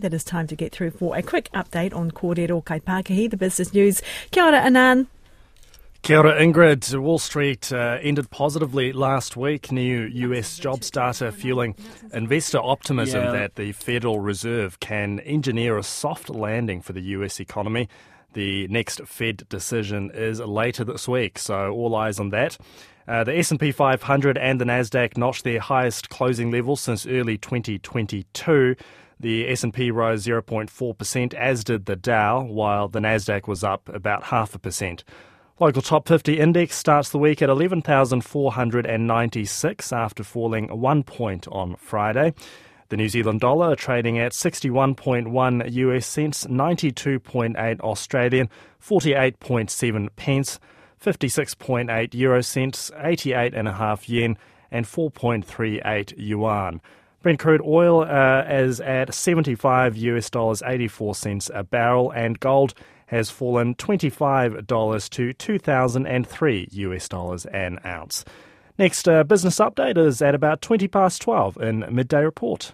That is time to get through for a quick update on Kōrero Kaipākahi, the business news. Kia ora, Anan. Kia ora, Ingrid. Wall Street uh, ended positively last week. New US jobs data fueling investor optimism yeah. that the Federal Reserve can engineer a soft landing for the US economy. The next Fed decision is later this week, so all eyes on that. Uh, the S&P 500 and the Nasdaq notched their highest closing level since early 2022. The S&P rose 0.4%, as did the Dow, while the Nasdaq was up about half a percent. Local top 50 index starts the week at 11,496 after falling one point on Friday. The New Zealand dollar trading at 61.1 US cents, 92.8 Australian, 48.7 pence, 56.8 euro cents, 88.5 yen, and 4.38 yuan. Brent crude oil uh, is at 75 US dollars 84 cents a barrel, and gold has fallen $25 to 2003 US dollars an ounce. Next uh, business update is at about 20 past 12 in Midday Report.